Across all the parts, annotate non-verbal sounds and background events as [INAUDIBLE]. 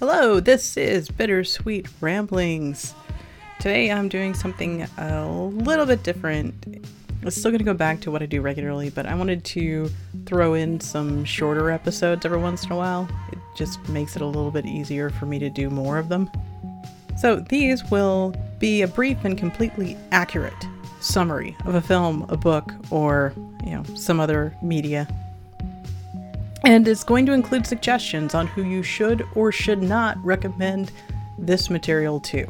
Hello, this is Bittersweet Ramblings. Today I'm doing something a little bit different. I'm still going to go back to what I do regularly, but I wanted to throw in some shorter episodes every once in a while. It just makes it a little bit easier for me to do more of them. So these will be a brief and completely accurate summary of a film, a book, or, you know, some other media and it's going to include suggestions on who you should or should not recommend this material to,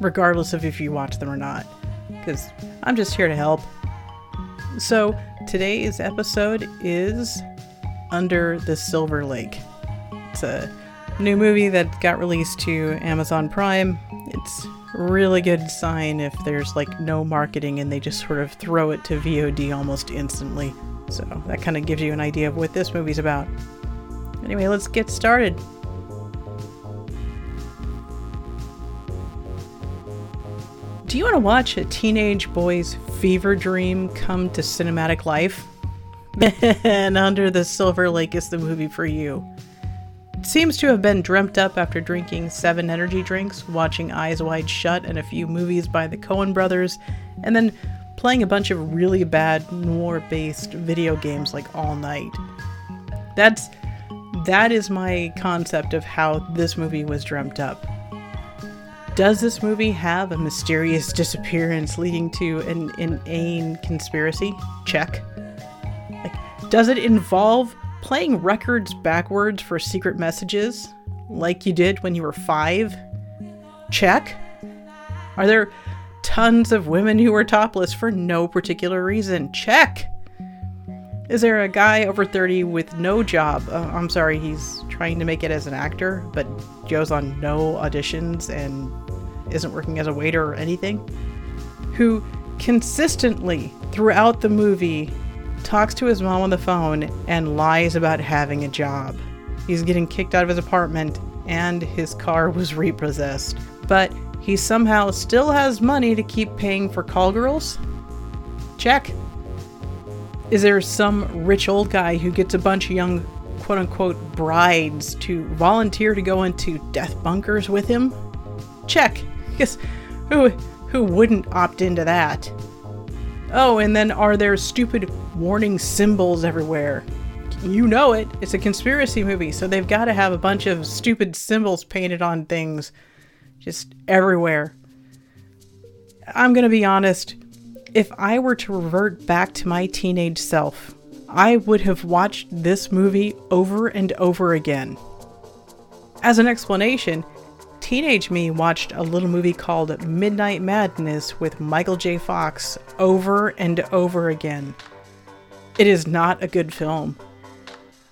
regardless of if you watch them or not, because I'm just here to help. So, today's episode is Under the Silver Lake. It's a new movie that got released to Amazon Prime. It's really good sign if there's like no marketing and they just sort of throw it to VOD almost instantly. So that kind of gives you an idea of what this movie's about. Anyway, let's get started. Do you want to watch a teenage boy's fever dream come to cinematic life? [LAUGHS] and Under the Silver Lake is the movie for you. It seems to have been dreamt up after drinking seven energy drinks, watching Eyes Wide Shut and a few movies by the Coen brothers, and then playing a bunch of really bad noir based video games like all night. That's that is my concept of how this movie was dreamt up. Does this movie have a mysterious [LAUGHS] disappearance leading to an inane conspiracy? Check. Like, does it involve playing records backwards for secret messages like you did when you were five? Check. Are there tons of women who were topless for no particular reason. Check! Is there a guy over 30 with no job? Uh, I'm sorry, he's trying to make it as an actor, but goes on no auditions and isn't working as a waiter or anything? Who consistently, throughout the movie, talks to his mom on the phone and lies about having a job. He's getting kicked out of his apartment and his car was repossessed. But he somehow still has money to keep paying for call girls? Check. Is there some rich old guy who gets a bunch of young quote unquote brides to volunteer to go into death bunkers with him? Check. Yes, who who wouldn't opt into that? Oh, and then are there stupid warning symbols everywhere? You know it. It's a conspiracy movie, so they've got to have a bunch of stupid symbols painted on things just everywhere. I'm going to be honest. If I were to revert back to my teenage self, I would have watched this movie over and over again. As an explanation, teenage me watched a little movie called Midnight Madness with Michael J. Fox over and over again. It is not a good film.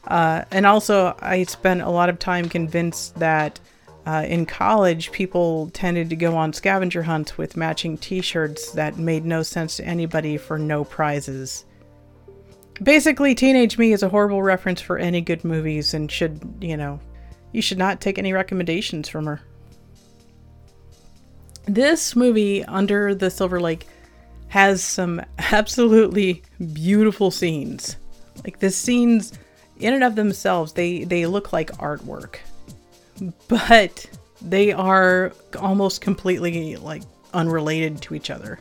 Uh, and also, I spent a lot of time convinced that uh, in college, people tended to go on scavenger hunts with matching t shirts that made no sense to anybody for no prizes. Basically, Teenage Me is a horrible reference for any good movies and should, you know, you should not take any recommendations from her. This movie, Under the Silver Lake, has some [LAUGHS] absolutely beautiful scenes. Like the scenes in and of themselves, they, they look like artwork but they are almost completely like unrelated to each other.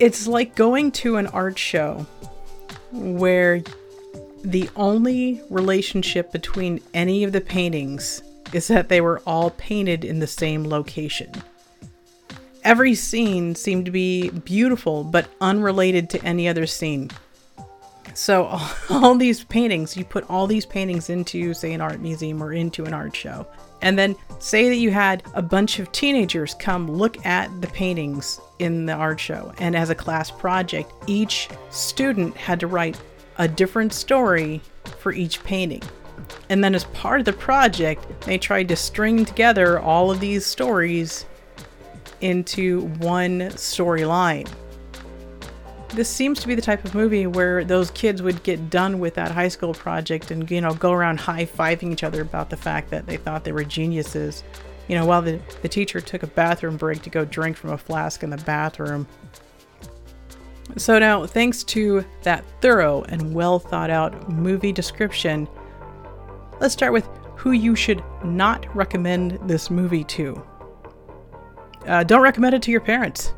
It's like going to an art show where the only relationship between any of the paintings is that they were all painted in the same location. Every scene seemed to be beautiful but unrelated to any other scene. So all, [LAUGHS] all these paintings, you put all these paintings into, say, an art museum or into an art show. And then say that you had a bunch of teenagers come look at the paintings in the art show. And as a class project, each student had to write a different story for each painting. And then, as part of the project, they tried to string together all of these stories into one storyline this seems to be the type of movie where those kids would get done with that high school project and you know go around high-fiving each other about the fact that they thought they were geniuses you know while the, the teacher took a bathroom break to go drink from a flask in the bathroom so now thanks to that thorough and well thought out movie description let's start with who you should not recommend this movie to. Uh, don't recommend it to your parents.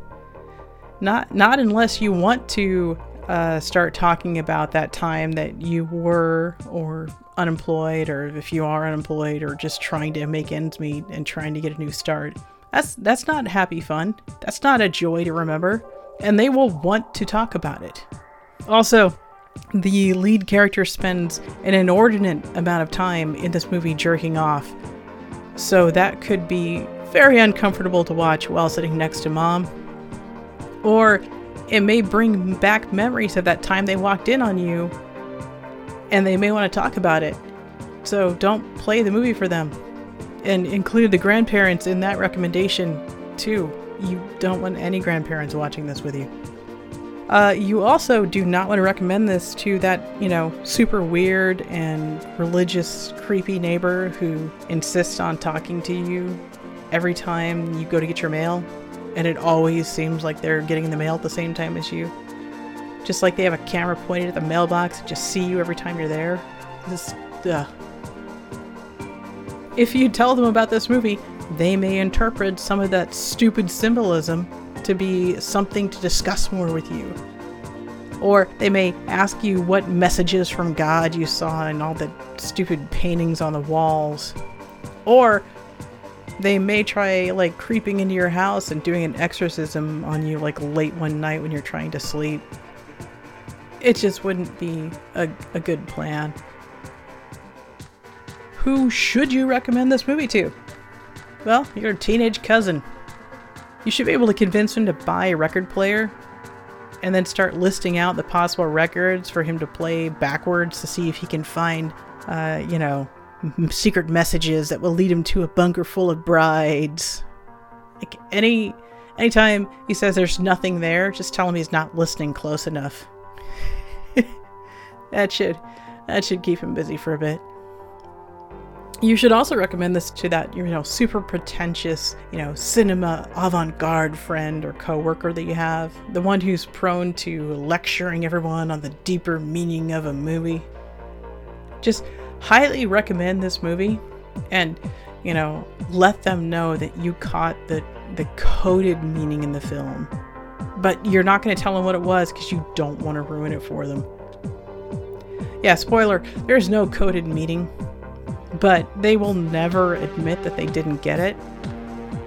Not not unless you want to uh, start talking about that time that you were or unemployed, or if you are unemployed, or just trying to make ends meet and trying to get a new start. That's that's not happy fun. That's not a joy to remember, and they will want to talk about it. Also, the lead character spends an inordinate amount of time in this movie jerking off, so that could be very uncomfortable to watch while sitting next to mom. Or it may bring back memories of that time they walked in on you and they may want to talk about it. So don't play the movie for them. And include the grandparents in that recommendation too. You don't want any grandparents watching this with you. Uh, you also do not want to recommend this to that, you know, super weird and religious, creepy neighbor who insists on talking to you every time you go to get your mail, and it always seems like they're getting the mail at the same time as you. Just like they have a camera pointed at the mailbox, and just see you every time you're there. This, ugh. If you tell them about this movie, they may interpret some of that stupid symbolism to be something to discuss more with you. Or they may ask you what messages from God you saw in all the stupid paintings on the walls. Or they may try like creeping into your house and doing an exorcism on you like late one night when you're trying to sleep. It just wouldn't be a, a good plan. Who should you recommend this movie to? Well, your teenage cousin. You should be able to convince him to buy a record player and then start listing out the possible records for him to play backwards to see if he can find, uh, you know, secret messages that will lead him to a bunker full of brides. Like any anytime he says there's nothing there, just tell him he's not listening close enough. [LAUGHS] that should that should keep him busy for a bit. You should also recommend this to that, you know, super pretentious, you know, cinema avant-garde friend or coworker that you have, the one who's prone to lecturing everyone on the deeper meaning of a movie. Just highly recommend this movie and, you know, let them know that you caught the the coded meaning in the film. But you're not going to tell them what it was because you don't want to ruin it for them. Yeah, spoiler, there's no coded meaning but they will never admit that they didn't get it.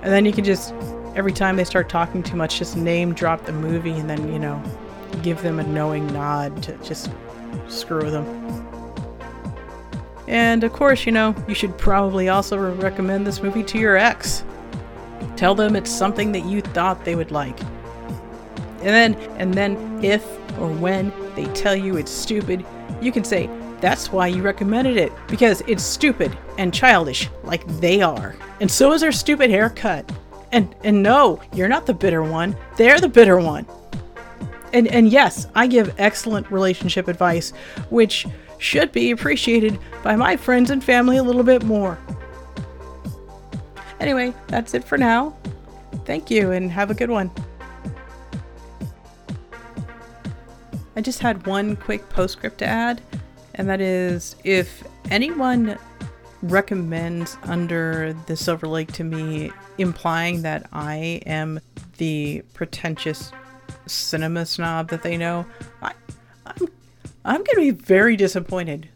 And then you can just, every time they start talking too much, just name drop the movie and then, you know, give them a knowing nod to just screw them. And of course, you know, you should probably also recommend this movie to your ex. Tell them it's something that you thought they would like. And then, and then if or when they tell you it's stupid, you can say, that's why you recommended it, because it's stupid and childish, like they are. And so is their stupid haircut. And and no, you're not the bitter one. They're the bitter one. And and yes, I give excellent relationship advice, which should be appreciated by my friends and family a little bit more. Anyway, that's it for now. Thank you and have a good one. I just had one quick postscript to add and that is if anyone recommends under the Silver Lake to me, implying that I am the pretentious cinema snob that they know, I, I'm I'm gonna be very disappointed.